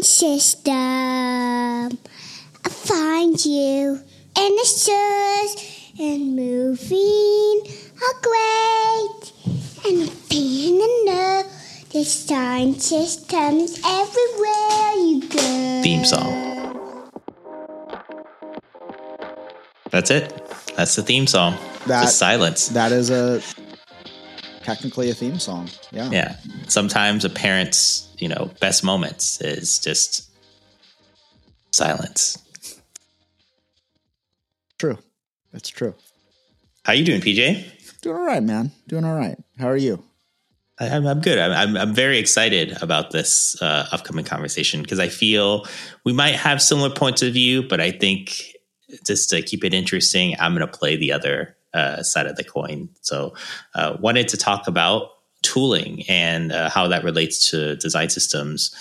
design system. I find you in the stores and moving are great. And being in the design systems everywhere you go. Theme song. That's it. That's the theme song. That- Just silence. That is a technically a theme song. Yeah. Yeah. Sometimes a parent's, you know, best moments is just silence. True. That's true. How you doing, PJ? Doing all right, man. Doing all right. How are you? I- I'm, I'm good. I'm, I'm, I'm very excited about this uh, upcoming conversation because I feel we might have similar points of view, but I think just to keep it interesting, I'm going to play the other uh, side of the coin. So, uh, wanted to talk about tooling and uh, how that relates to design systems,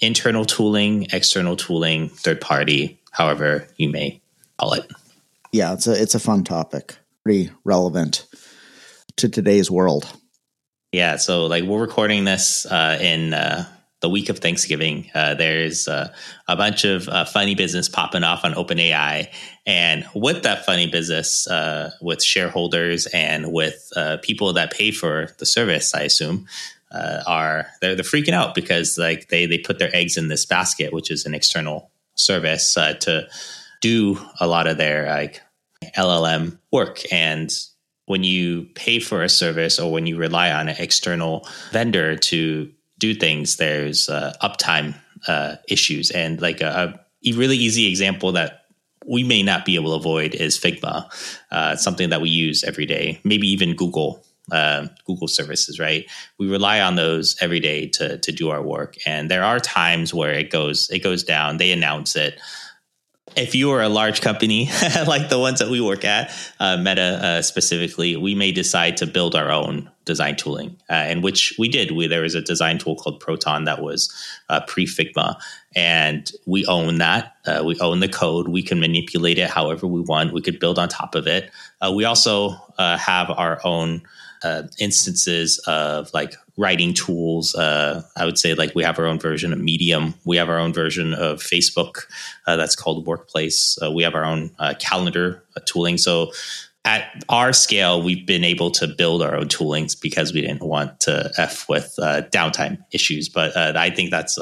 internal tooling, external tooling, third party, however you may call it. Yeah, it's a it's a fun topic. Pretty relevant to today's world. Yeah, so like we're recording this uh, in uh, the week of Thanksgiving. Uh, there's uh, a bunch of uh, funny business popping off on OpenAI, and with that funny business, uh, with shareholders and with uh, people that pay for the service, I assume. Uh, are they're, they're freaking out because like they they put their eggs in this basket, which is an external service to do a lot of their like LLM work. And when you pay for a service or when you rely on an external vendor to do things, there's uh, uptime uh, issues. And like a, a really easy example that we may not be able to avoid is Figma, uh, something that we use every day, maybe even Google. Uh, Google services, right? We rely on those every day to to do our work, and there are times where it goes it goes down. They announce it, if you are a large company like the ones that we work at, uh, Meta uh, specifically, we may decide to build our own design tooling, uh, and which we did. We, there was a design tool called Proton that was uh, pre Figma, and we own that. Uh, we own the code. We can manipulate it however we want. We could build on top of it. Uh, we also have our own instances of like writing tools. Uh, I would say like we have our own version of Medium. We have our own version of Facebook uh, that's called Workplace. Uh, we have our own calendar tooling. So at our scale, we've been able to build our own toolings because we didn't want to f with downtime issues. But I think that's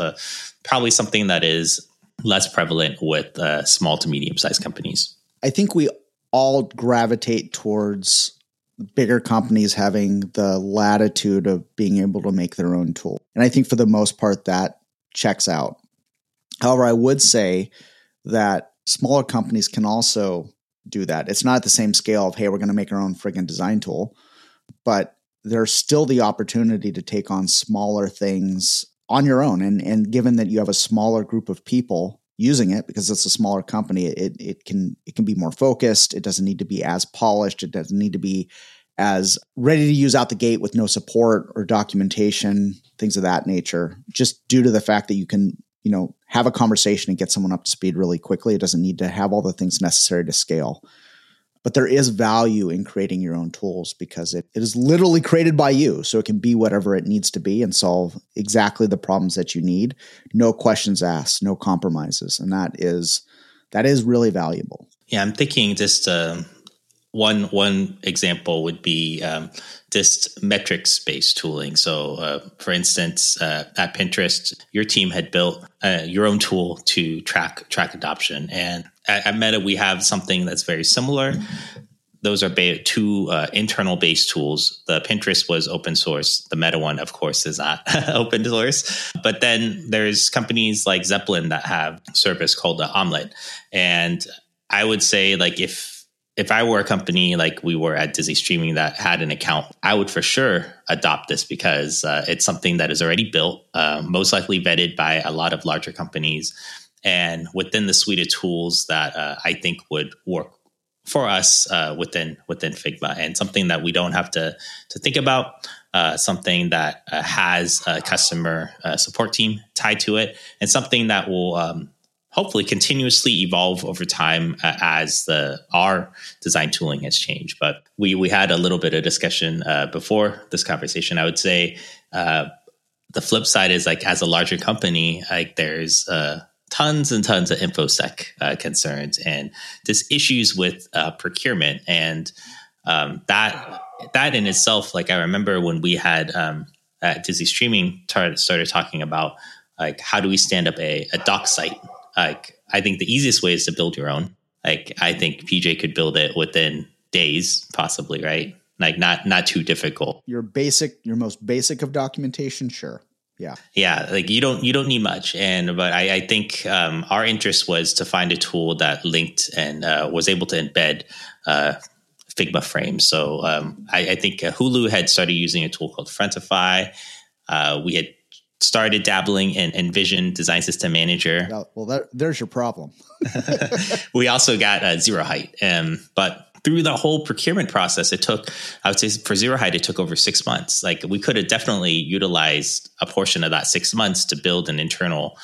probably something that is less prevalent with small to medium sized companies. I think we all gravitate towards bigger companies having the latitude of being able to make their own tool. And I think for the most part, that checks out. However, I would say that smaller companies can also do that. It's not at the same scale of, hey, we're going to make our own friggin' design tool, but there's still the opportunity to take on smaller things on your own. And, and given that you have a smaller group of people using it because it's a smaller company it, it can it can be more focused. It doesn't need to be as polished. It doesn't need to be as ready to use out the gate with no support or documentation things of that nature just due to the fact that you can you know have a conversation and get someone up to speed really quickly. It doesn't need to have all the things necessary to scale but there is value in creating your own tools because it, it is literally created by you. So it can be whatever it needs to be and solve exactly the problems that you need. No questions asked no compromises. And that is that is really valuable. Yeah i'm thinking just uh, one one example would be um, just metrics based tooling. So uh, for instance uh, at pinterest your team had built uh, your own tool to track track adoption. And at, at Meta, we have something that's very similar. Those are ba- two uh, internal based tools. The Pinterest was open source. The Meta one, of course, is not open source. But then there's companies like Zeppelin that have service called the Omlet. And I would say, like, if if I were a company like we were at Disney Streaming that had an account, I would for sure adopt this because uh, it's something that is already built, uh, most likely vetted by a lot of larger companies and within the suite of tools that uh, I think would work for us uh, within within Figma, and something that we don't have to to think about, uh, something that uh, has a customer uh, support team tied to it, and something that will um, hopefully continuously evolve over time uh, as the our design tooling has changed. But we we had a little bit of discussion before this conversation. I would say the flip side is like as a larger company, like there's uh, tons and tons of infosec uh, concerns and just issues with uh, procurement and um, that that in itself. Like I remember when we had um, at Disney Streaming tar- started talking about like how do we stand up a, a doc site. Like I think the easiest way is to build your own. Like I think PJ could build it within days, possibly, right? Like not not too difficult. Your basic, your most basic of documentation, sure. Yeah. Yeah. Like you don't you don't need much. And but I, I think um, our interest was to find a tool that linked and uh, was able to embed uh, Figma frames. So um, I, I, think uh, Hulu had started using a tool called Frontify. Uh, we had started dabbling in InVision Design System Manager. Well, that, there's your problem. we also got uh, Zeroheight, um, but through the whole procurement process, it took, I would say for Zeroheight, it took over six months. Like we could have definitely utilized a portion of that six months to build an internal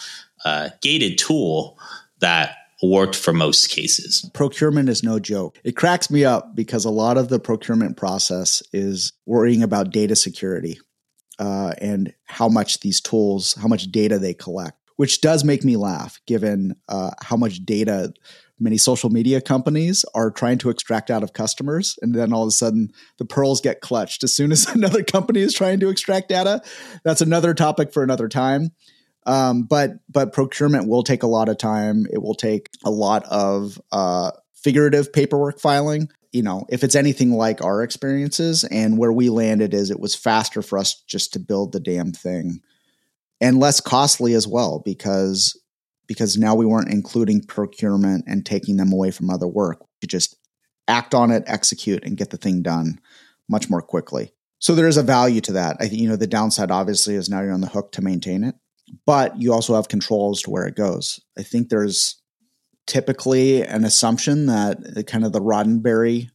uh, gated tool that worked for most cases. Procurement is no joke. It cracks me up because a lot of the procurement process is worrying about data security uh, and how much these tools, how much data they collect, which does make me laugh given uh, how much data many social media companies are trying to extract out of customers. And then all of a sudden, the pearls get clutched as soon as another company is trying to extract data. That's another topic for another time. Um, but but procurement will take a lot of time. It will take a lot of uh, figurative paperwork filing. You know, if it's anything like our experiences, and where we landed is it was faster for us just to build the damn thing, and less costly as well because because now we weren't including procurement and taking them away from other work. We could just act on it, execute, and get the thing done much more quickly. So there is a value to that. I think you know the downside obviously is now you're on the hook to maintain it, but you also have controls to where it goes. I think there's typically an assumption that kind of the Roddenberry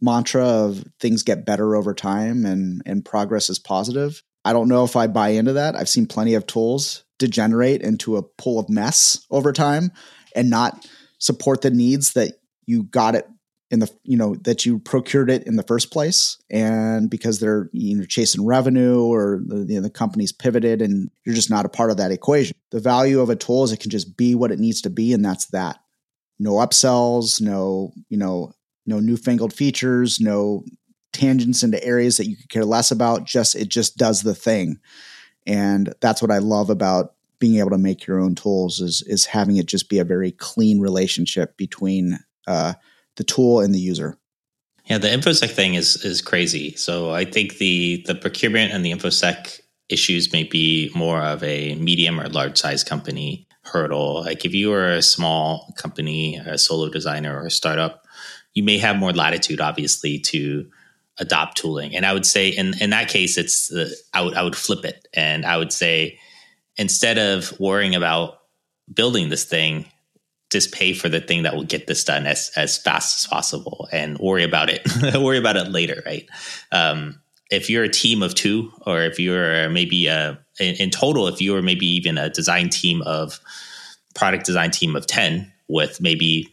mantra of things get better over time and and progress is positive. I don't know if I buy into that. I've seen plenty of tools degenerate into a pool of mess over time and not support the needs that you got it in the you know that you procured it in the first place. And because they're you know chasing revenue or the, you know, the company's pivoted and you're just not a part of that equation. The value of a tool is it can just be what it needs to be and that's that. No upsells no you know no newfangled features no tangents into areas that you could care less about just it just does the thing and that's what I love about being able to make your own tools is is having it just be a very clean relationship between uh, the tool and the user. Yeah, the infosec thing is is crazy. So I think the the procurement and the infosec issues may be more of a medium or large size company hurdle. Like if you are a small company, a solo designer or a startup, you may have more latitude, obviously, to adopt tooling. And I would say in in that case, it's the, I would I would flip it, and I would say instead of worrying about building this thing, just pay for the thing that will get this done as as fast as possible, and worry about it worry about it later, right? Um, if you're a team of two, or if you're maybe a in, in total, if you're maybe even a design team of product design team of ten with maybe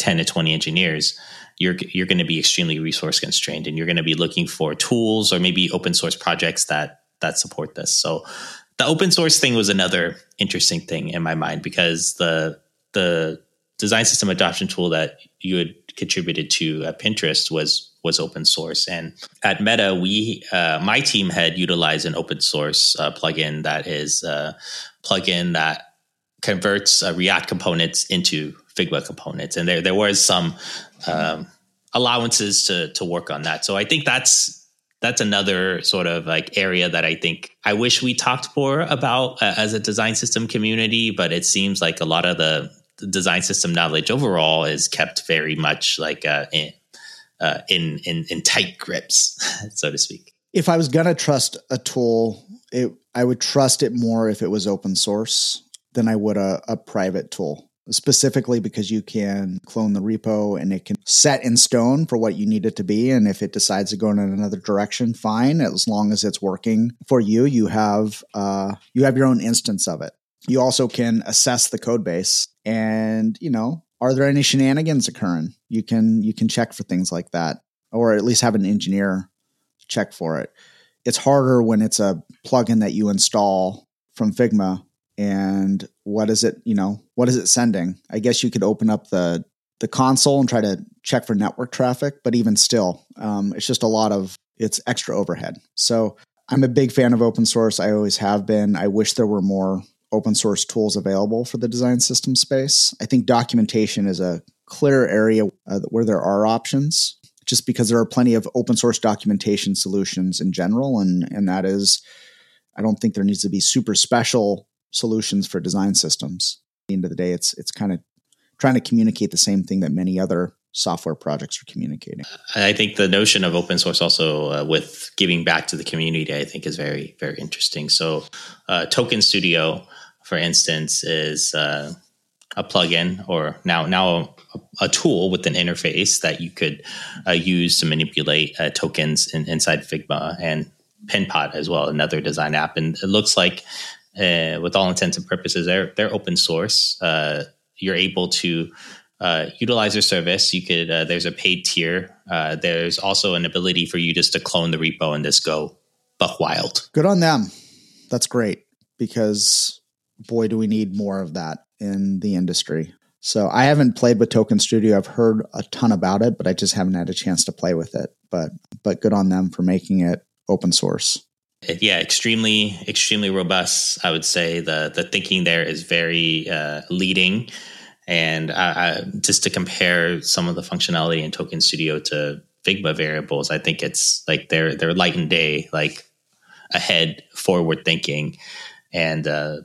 10 to 20 engineers you're you're going to be extremely resource constrained and you're going to be looking for tools or maybe open source projects that that support this. So the open source thing was another interesting thing in my mind because the the design system adoption tool that you had contributed to at Pinterest was was open source. And at Meta we uh, my team had utilized an open source uh, plugin that is a plugin that converts uh, React components into Figma components, and there there was some um, allowances to to work on that. So I think that's that's another sort of like area that I think I wish we talked more about uh, as a design system community. But it seems like a lot of the, design system knowledge overall is kept very much like uh, in, uh, in in in tight grips, so to speak. If I was gonna trust a tool, it I would trust it more if it was open source than I would a, a private tool specifically because you can clone the repo and it can set in stone for what you need it to be. And if it decides to go in another direction, fine. As long as it's working for you, you have uh, you have your own instance of it. You also can assess the code base and you know are there any shenanigans occurring? You can you can check for things like that, or at least have an engineer check for it it's harder when it's a plugin that you install from Figma and what is it, you know, what is it sending? I guess you could open up the the console and try to check for network traffic, but even still, um, it's just a lot of it's extra overhead. So I'm a big fan of open source. I always have been. I wish there were more open source tools available for the design system space. I think documentation is a clear area uh, where there are options just because there are plenty of open source documentation solutions in general and and that is I don't think there needs to be super special solutions for design systems. At the end of the day it's it's kind of trying to communicate the same thing that many other software projects are communicating. I think the notion of open source also uh, with giving back to the community I think is very very interesting. So uh, Token Studio for instance is uh, a plugin or now now a, a, tool with an interface that you could uh, use to manipulate uh, tokens in, inside Figma and Penpot as well, another design app. And it looks like, uh, with all intents and purposes, they're they're open source. Uh, you're able to uh, utilize their service. You could uh, there's a paid tier. there's also an ability for you just to clone the repo and just go buck wild. Good on them. That's great because boy, do we need more of that in the industry. So I haven't played with Token Studio. I've heard a ton about it, but I just haven't had a chance to play with it. But but good on them for making it open source. Yeah, extremely extremely robust. I would say the the thinking there is very uh, leading, and I, I, just to compare some of the functionality in Token Studio to Figma variables, I think it's like they're they're light and day, like ahead, forward thinking, and uh,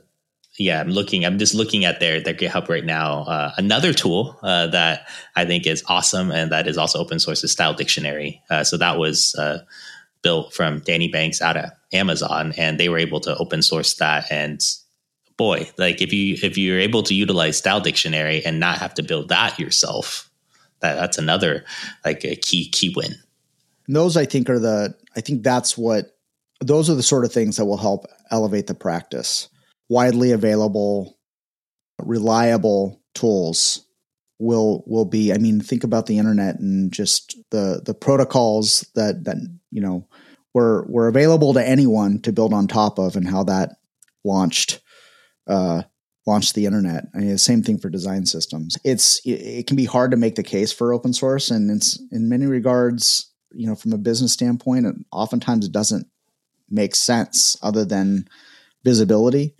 yeah, I'm looking. I'm just looking at their their GitHub right now. Uh, another tool uh, that I think is awesome and that is also open source is Style Dictionary. Uh, so that was uh, built from Danny Banks out of Amazon, and they were able to open source that. And boy, like if you if you're able to utilize Style Dictionary and not have to build that yourself, that that's another like a key key win. And those I think are the I think that's what those are the sort of things that will help elevate the practice widely available, reliable tools will will be i mean think about the internet and just the the protocols that that you know were were available to anyone to build on top of and how that launched uh launched the internet. I mean, same thing for design systems. It's it, it, can be hard to make the case for open source and it's in many regards you know from a business standpoint it, oftentimes it doesn't make sense other than visibility.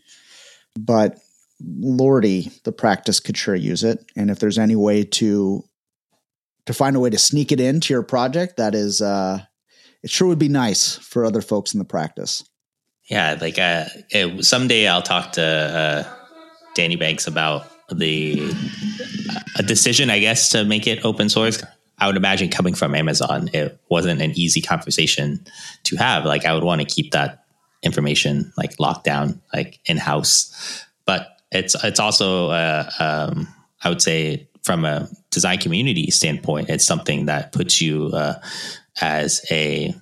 But lordy, the practice could sure use it. And if there's any way to to find a way to sneak it into your project, that is, uh, it sure would be nice for other folks in the practice. Yeah, like uh, it, someday I'll talk to uh, Danny Banks about the a decision, I guess, to make it open source. I would imagine coming from Amazon, it wasn't an easy conversation to have. Like I would want to keep that information like locked down, like in house. But it's it's also uh, um, I would say from a design community standpoint, it's something that puts you uh, as a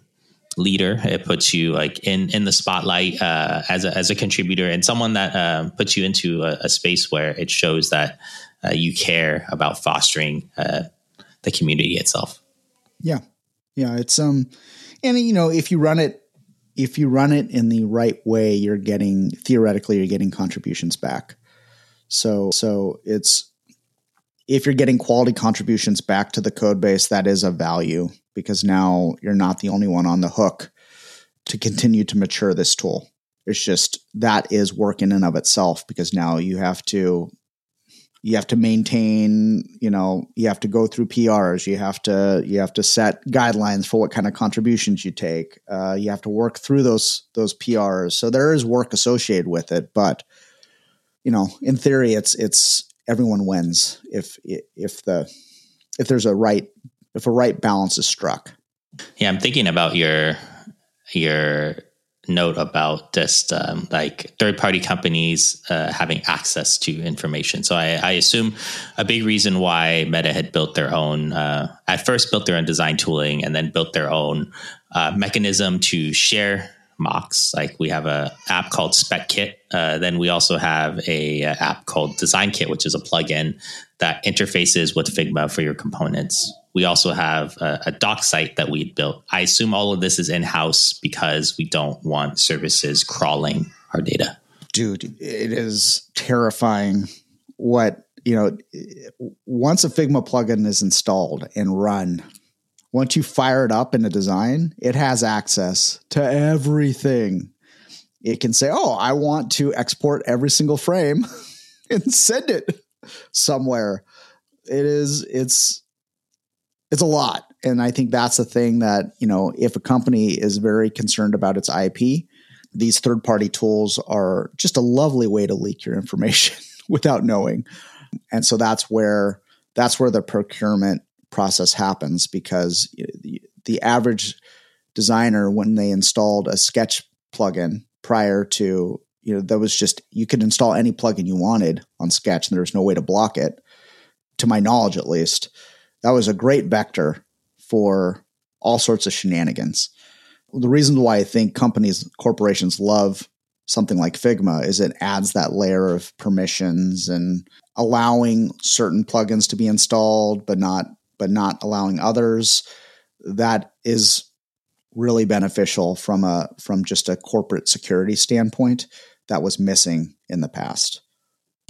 leader. It puts you like in in the spotlight uh, as a as a contributor and someone that um, puts you into a, a, space where it shows that uh, you care about fostering uh, the community itself. Yeah, yeah. It's um, and you know, if you run it if you run it in the right way, you're getting theoretically you're getting contributions back. So so it's if you're getting quality contributions back to the code base, that is a value because now you're not the only one on the hook to continue to mature this tool. It's just that is work in and of itself because now you have to you have to maintain you know you have to go through prs you have to you have to set guidelines for what kind of contributions you take uh, you have to work through those those prs so there is work associated with it but you know in theory it's it's everyone wins if if the if there's a right if a right balance is struck. Yeah i'm thinking about your your note about just um, like third party companies uh, having access to information. So I, I, assume a big reason why Meta had built their own, uh, at first built their own design tooling and then built their own uh, mechanism to share mocks. Like we have a app called Spec Kit. Uh, then we also have a, a app called Design Kit, which is a plugin that interfaces with Figma for your components. We also have a, a doc site that we built. I assume all of this is in house because we don't want services crawling our data. Dude, it is terrifying what, you know, once a Figma plugin is installed and run, once you fire it up in a design, it has access to everything. It can say, Oh, I want to export every single frame and send it somewhere. It is, it's, it's a lot. And I think that's the thing that, you know, if a company is very concerned about its IP, these third party tools are just a lovely way to leak your information without knowing. And so that's where that's where the procurement process happens because the, the average designer when they installed a sketch plugin prior to you know that was just you could install any plugin you wanted on sketch and there was no way to block it to my knowledge at least that was a great vector for all sorts of shenanigans. The reason why I think companies, corporations love something like Figma is it adds that layer of permissions and allowing certain plugins to be installed, but not but not allowing others. That is really beneficial from a from just a corporate security standpoint that was missing in the past.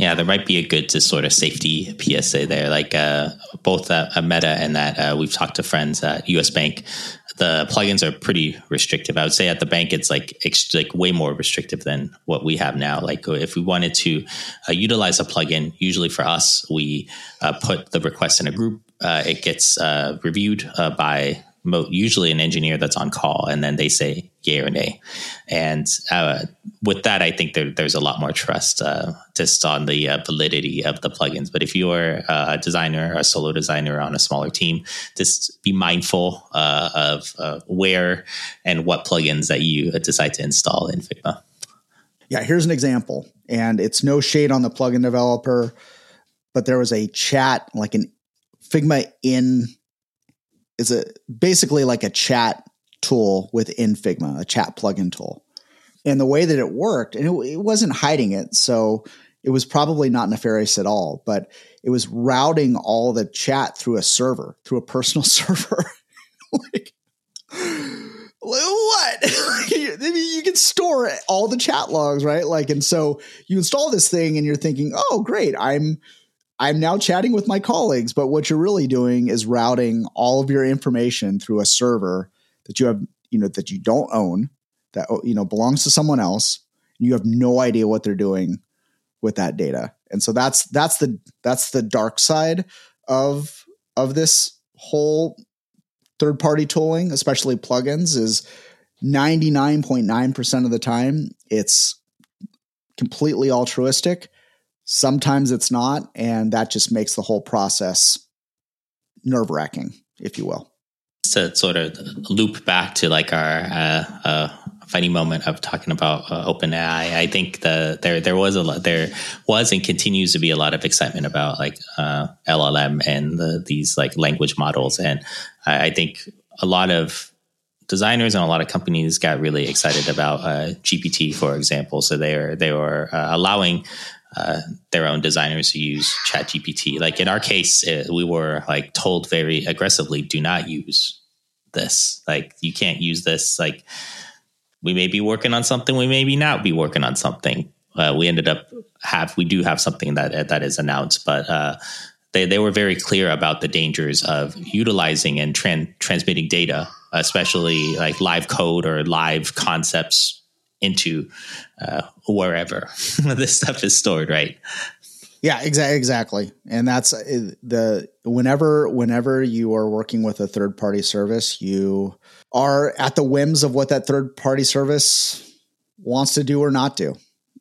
Yeah, there might be a good to sort of safety PSA there, like uh, both at, at Meta and that uh, we've talked to friends at US Bank. The plugins are pretty restrictive. I would say at the bank, it's like ex- like way more restrictive than what we have now. Like if we wanted to uh, utilize a plugin, usually for us, we uh, put the request in a group. Uh, it gets uh, reviewed by usually an engineer that's on call, and then they say yay or nay. And uh, with that, I think there, there's a lot more trust uh, just on the uh, validity of the plugins. But if you're a designer, a solo designer on a smaller team, just be mindful uh, of uh, where and what plugins that you decide to install in Figma. Yeah, here's an example, and it's no shade on the plugin developer, but there was a chat, like an Figma in is a basically like a chat tool within Figma, a chat plugin tool. And the way that it worked, and it, it wasn't hiding it, so it was probably not nefarious at all, but it was routing all the chat through a server, through a personal server. like, what? you can store all the chat logs, right? Like, and so you install this thing and you're thinking, oh, great, I'm I'm now chatting with my colleagues, but what you're really doing is routing all of your information through a server that you have, you know, that you don't own, that oh, you know belongs to someone else. You have no idea what they're doing with that data. And so that's that's the that's the dark side of of this whole third party tooling, especially plugins is 99.9% of the time it's completely altruistic Sometimes it's not, and that just makes the whole process nerve wracking, if you will. To sort of loop back to like our uh, uh, funny moment of talking about uh, OpenAI, I think the there there was a lot there was and continues to be a lot of excitement about like uh, LLM and the, these like language models, and I, I think a lot of designers and a lot of companies got really excited about uh, GPT, for example. So they are they were uh, allowing uh, their own designers who use ChatGPT. Like in our case, it, we were like told very aggressively, "Do not use this. Like you can't use this. Like we may be working on something, we may be not be working on something. Uh, we ended up have we do have something that that is announced, but uh, they they were very clear about the dangers of utilizing and tran- transmitting data, especially like live code or live concepts into uh, wherever this stuff is stored, right? Yeah, exactly, exactly. And that's uh, the whenever whenever you are working with a third party service, you are at the whims of what that third party service wants to do or not do,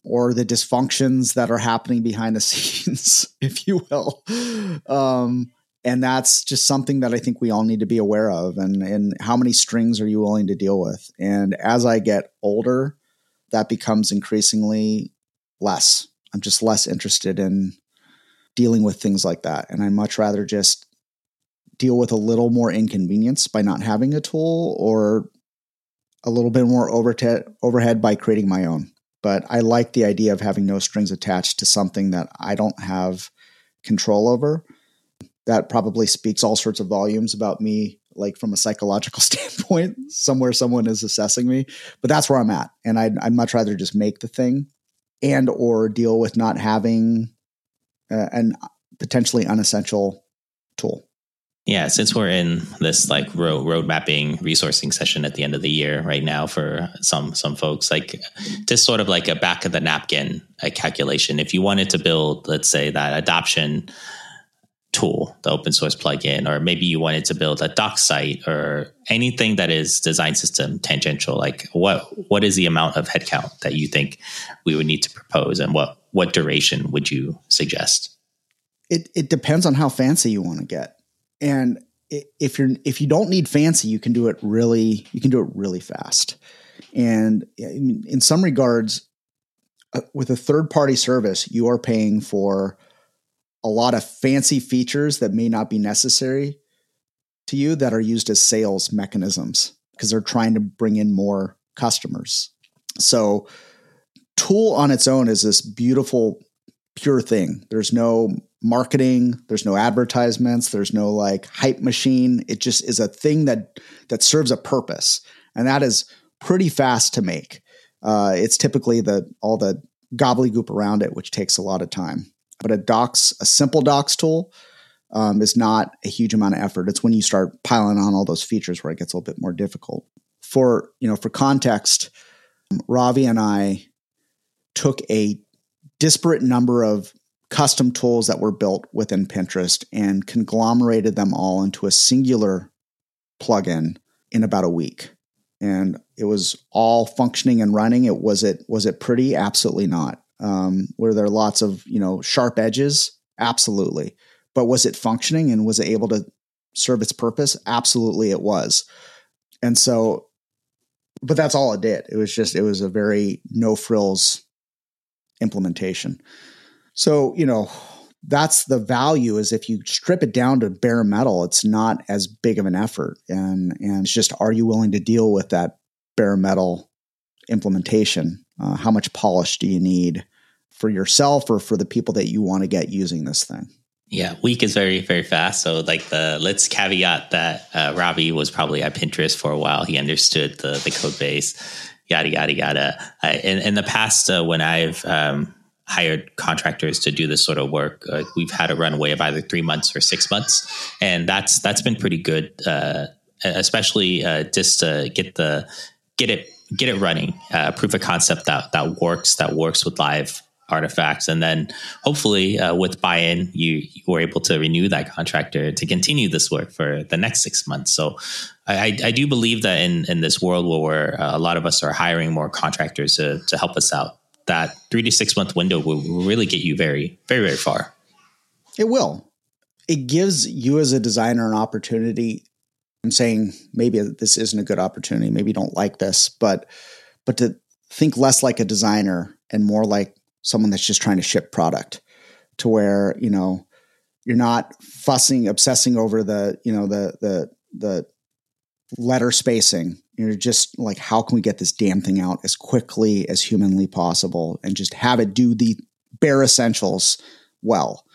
or the dysfunctions that are happening behind the scenes, if you will. Um, and that's just something that I think we all need to be aware of. And and how many strings are you willing to deal with? And as I get older, that becomes increasingly less. I'm just less interested in dealing with things like that. And I'd much rather just deal with a little more inconvenience by not having a tool or a little bit more overhead overhead by creating my own. But I like the idea of having no strings attached to something that I don't have control over. that probably speaks all sorts of volumes about me like from a psychological standpoint somewhere someone is assessing me but that's where i'm at and I'd, I'd much rather just make the thing and or deal with not having uh, an potentially unessential tool yeah, since we're in this like road road mapping resourcing session at the end of the year right now for some some folks, like just sort of like a back of the napkin a calculation. If you wanted to build, let's say, that adoption tool, the open source plugin, or maybe you wanted to build a doc site or anything that is design system tangential, like what what is the amount of headcount that you think we would need to propose and what what duration would you suggest? It it depends on how fancy you want to get and if you're if you don't need fancy you can do it really you can do it really fast and in some regards uh, with a third party service you are paying for a lot of fancy features that may not be necessary to you that are used as sales mechanisms because they're trying to bring in more customers. So tool on its own is this beautiful pure thing. There's no marketing there's no advertisements there's no like hype machine. It just is a thing that that serves a purpose and that is pretty fast to make. Uh, it's typically the all the gobbledygook around it which takes a lot of time but a docs a simple docs tool um, is not a huge amount of effort it's when you start piling on all those features where it gets a little bit more difficult for you know for context ravi and i took a disparate number of custom tools that were built within Pinterest and conglomerated them all into a singular plugin in about a week. And it was all functioning and running. It was it was it pretty? Absolutely not. Um, were there lots of you know sharp edges? Absolutely. But was it functioning and was it able to serve its purpose? Absolutely, it was. And so, but that's all it did. It was just it was a very no frills implementation. So, you know, that's the value is if you strip it down to bare metal, it's not as big of an effort. And and it's just are you willing to deal with that bare metal implementation? Uh, how much polish do you need for yourself or for the people that you want to get using this thing? Yeah, week is very very fast. So like the let's caveat that uh, Ravi was probably at Pinterest for a while. He understood the the code base, yada yada yada. Uh, in in the past, uh, when I've um, hired contractors to do this sort of work. Uh, we've had a runway of either three months or six months, and that's that's been pretty good, uh, especially uh, just to get the get it get it running, uh, proof of concept that that works that works with live artifacts, and then hopefully uh, with buy-in, you, you were able to renew that contractor to continue this work for the next six months. So. I, I do believe that in, in this world where uh, a lot of us are hiring more contractors to, to help us out, that three to six month window will really get you very, very, very far. It will. It gives you as a designer an opportunity. I'm saying maybe this isn't a good opportunity. Maybe you don't like this, but but to think less like a designer and more like someone that's just trying to ship product to where you know you're not fussing obsessing over the you know the the the letter spacing you're just like, how can we get this damn thing out as quickly as humanly possible and just have it do the bare essentials well?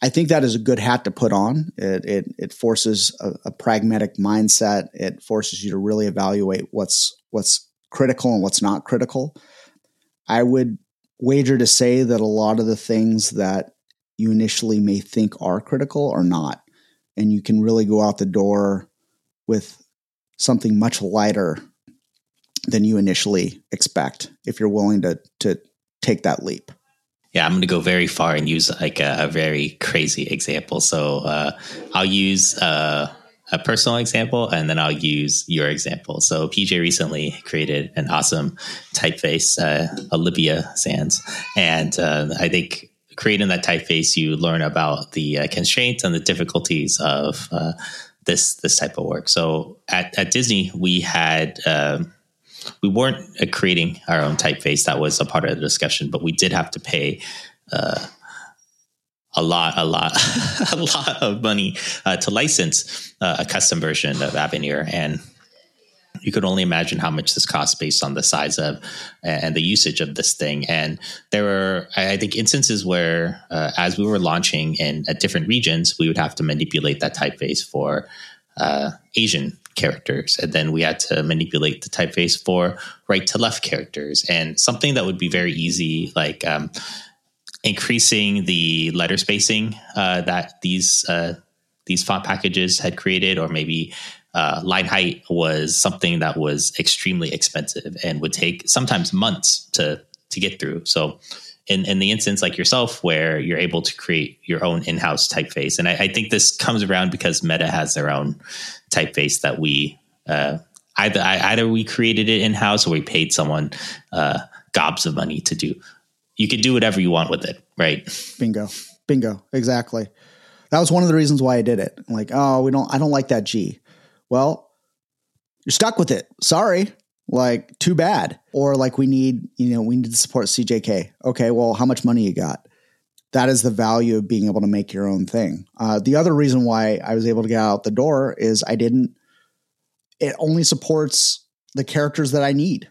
I think that is a good hat to put on. It it, it forces a, a pragmatic mindset. It forces you to really evaluate what's what's critical and what's not critical. I would wager to say that a lot of the things that you initially may think are critical are not. And you can really go out the door with something much lighter than you initially expect if you're willing to to take that leap. Yeah, I'm going to go very far and use like a, a very crazy example. So uh, I'll use uh, a personal example and then I'll use your example. So PJ recently created an awesome typeface, uh, Olivia Sands, and uh, I think creating that typeface, you learn about the uh, constraints and the difficulties of uh, this this type of work. So at, at Disney, we had um, we weren't uh, creating our own typeface. That was a part of the discussion, but we did have to pay. Uh, a lot, a lot, a lot of money uh, to license uh, a custom version of Avenir, and you could only imagine how much this costs based on the size of and the usage of this thing. And there were, I think, instances where, uh, as we were launching in different regions, we would have to manipulate that typeface for uh, Asian characters, and then we had to manipulate the typeface for right to left characters. And something that would be very easy, like um, increasing the letter spacing uh, that these uh, these font packages had created, or maybe uh, line height was something that was extremely expensive and would take sometimes months to to get through. So, in in the instance like yourself, where you're able to create your own in house typeface, and I, I, think this comes around because Meta has their own typeface that we uh, either either we created it in house or we paid someone uh, gobs of money to do. You could do whatever you want with it, right? Bingo, bingo, exactly. That was one of the reasons why I did it. I'm like, oh, we don't, I don't like that G. Well, you're stuck with it. Sorry. Like, too bad. Or like, we need, you know, we need to support CJK. Okay, well, how much money you got? That is the value of being able to make your own thing. Uh, the other reason why I was able to get out the door is I didn't, it only supports the characters that I need.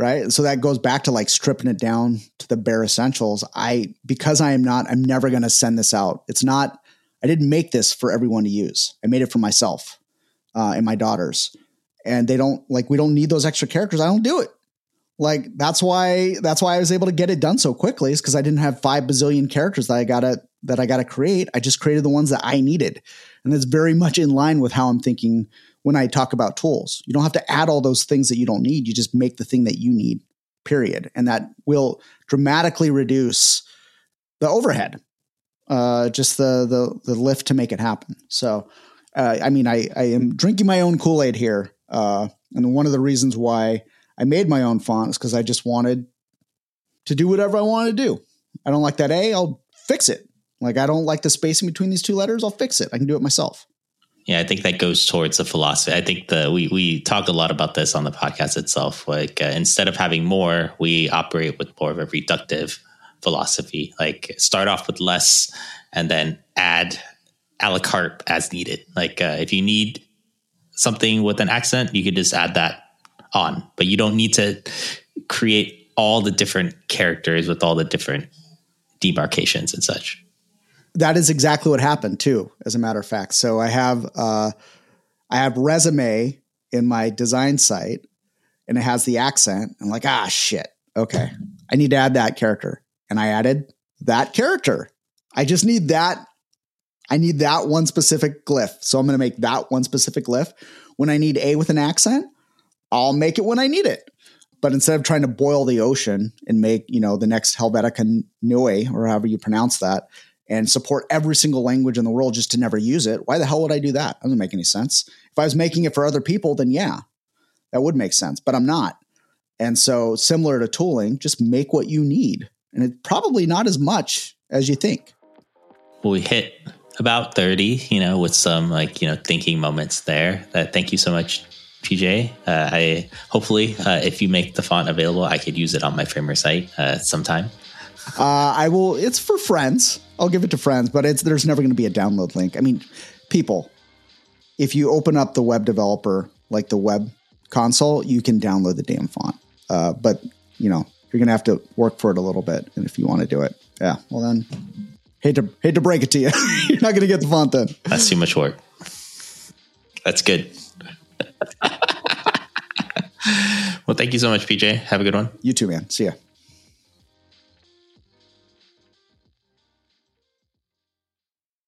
Right. So that goes back to like stripping it down to the bare essentials. I, because I am not, I'm never going to send this out. It's not, I didn't make this for everyone to use. I made it for myself uh, and my daughters. And they don't like we don't need those extra characters. I don't do it. Like that's why that's why I was able to get it done so quickly is because I didn't have five bazillion characters that I gotta that I gotta create. I just created the ones that I needed. And it's very much in line with how I'm thinking when I talk about tools. You don't have to add all those things that you don't need. You just make the thing that you need, period. And that will dramatically reduce the overhead. Uh, just the the the lift to make it happen. So uh, I mean, I, I am drinking my own Kool Aid here. Uh, and one of the reasons why I made my own font is because I just wanted to do whatever I wanted to do. I don't like that A, I'll fix it. Like, I don't like the spacing between these two letters, I'll fix it. I can do it myself. Yeah, I think that goes towards the philosophy. I think the we we talk a lot about this on the podcast itself. Like uh, instead of having more, we operate with more of a reductive philosophy. Like start off with less, and then add a la carte as needed. Like uh, if you need something with an accent, you could just add that on, but you don't need to create all the different characters with all the different demarcations and such. That is exactly what happened too, as a matter of fact. So I have uh, I have resume in my design site, and it has the accent. I'm like, ah, shit. Okay, I need to add that character, and I added that character. I just need that I need that one specific glyph. So I'm going to make that one specific glyph. When I need A with an accent, I'll make it when I need it. But instead of trying to boil the ocean and make, you know, the next Helvetica Neue or however you pronounce that and support every single language in the world just to never use it, why the hell would I do that? That doesn't make any sense. If I was making it for other people, then yeah, that would make sense, but I'm not. And so, similar to tooling, just make what you need. And it's probably not as much as you think. Well, we hit about 30, you know, with some like, you know, thinking moments there. Uh, thank you so much, PJ. Uh, I hopefully, uh, if you make the font available, I could use it on my Framer site uh, sometime. Uh, I will. It's for friends. I'll give it to friends, but it's there's never going to be a download link. I mean, people, if you open up the web developer, like the web console, you can download the damn font. Uh, but you know, you're going to have to work for it a little bit, and if you want to do it, yeah, well then Hate to hate to break it to you. You're not going to get the font then. That's too much work. That's good. well, thank you so much, PJ. Have a good one. You too, man. See ya.